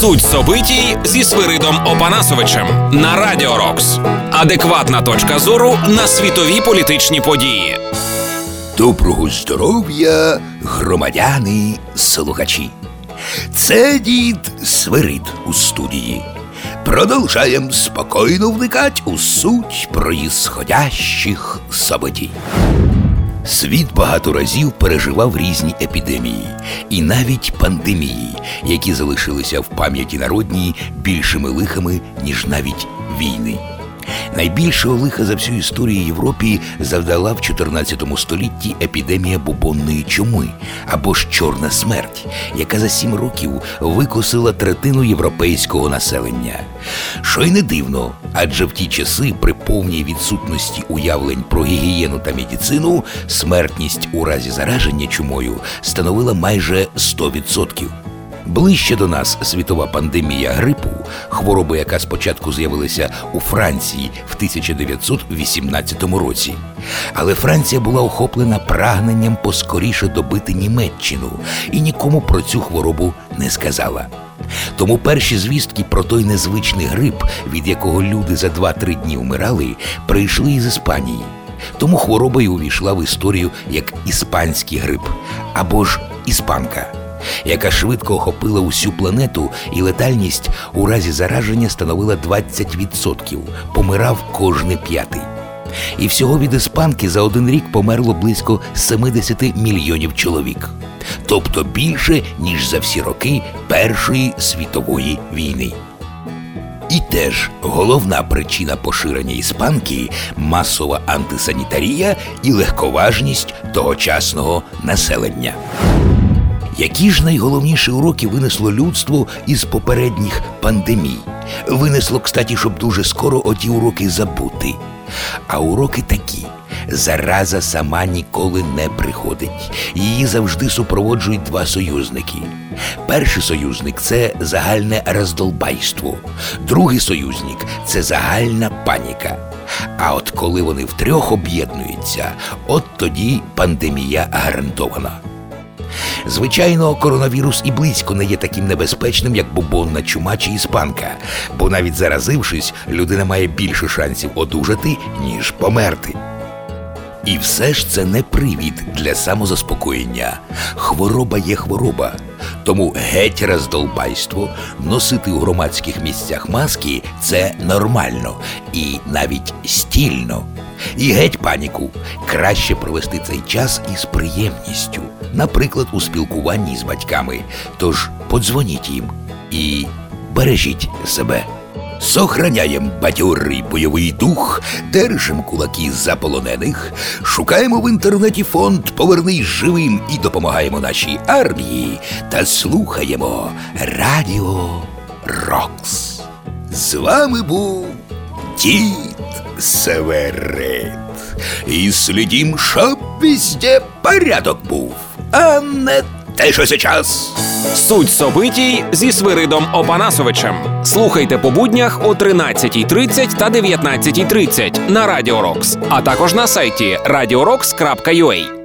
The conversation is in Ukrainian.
Суть собитій зі Свиридом Опанасовичем на Радіо Рокс. Адекватна точка зору на світові політичні події. Доброго здоров'я, громадяни, слухачі. Це дід Свирид у студії. Продовжаємо спокійно вникати у суть проїсходящих событій. Світ багато разів переживав різні епідемії і навіть пандемії, які залишилися в пам'яті народній більшими лихами, ніж навіть війни. Найбільшого лиха за всю історію Європі завдала в 14 столітті епідемія бубонної чуми або ж чорна смерть, яка за сім років викосила третину європейського населення. Що й не дивно, адже в ті часи, при повній відсутності уявлень про гігієну та медицину, смертність у разі зараження чумою становила майже 100%. Ближче до нас світова пандемія грипу, хвороба, яка спочатку з'явилася у Франції в 1918 році. Але Франція була охоплена прагненням поскоріше добити Німеччину і нікому про цю хворобу не сказала. Тому перші звістки про той незвичний грип, від якого люди за 2-3 дні вмирали, прийшли із Іспанії. Тому хвороба й увійшла в історію як іспанський грип або ж іспанка яка швидко охопила усю планету, і летальність у разі зараження становила 20%, помирав кожний п'ятий. І всього від іспанки за один рік померло близько 70 мільйонів чоловік, тобто більше, ніж за всі роки Першої світової війни. І теж головна причина поширення іспанки масова антисанітарія і легковажність тогочасного населення. Які ж найголовніші уроки винесло людство із попередніх пандемій? Винесло, кстати, щоб дуже скоро оті уроки забути. А уроки такі. Зараза сама ніколи не приходить. Її завжди супроводжують два союзники. Перший союзник це загальне роздолбайство, другий союзник це загальна паніка. А от коли вони втрьох об'єднуються, от тоді пандемія гарантована. Звичайно, коронавірус і близько не є таким небезпечним, як бубонна чума чи іспанка, бо навіть заразившись, людина має більше шансів одужати, ніж померти. І все ж це не привід для самозаспокоєння. Хвороба є хвороба. Тому геть роздолбайство, носити у громадських місцях маски це нормально і навіть стільно. І геть паніку краще провести цей час із приємністю, наприклад, у спілкуванні з батьками. Тож подзвоніть їм і бережіть себе. Сохраняєм бадьорий бойовий дух, держим кулаки за полонених, шукаємо в інтернеті фонд Повернись живим і допомагаємо нашій армії та слухаємо Радіо Рокс. З вами був дід Северет. І слідім, щоб везде порядок був, а не те, що сейчас. Суть собитій зі Свиридом Опанасовичем. Слухайте по буднях о 13.30 та 19.30 на Радіо Рокс, а також на сайті radiorocks.ua.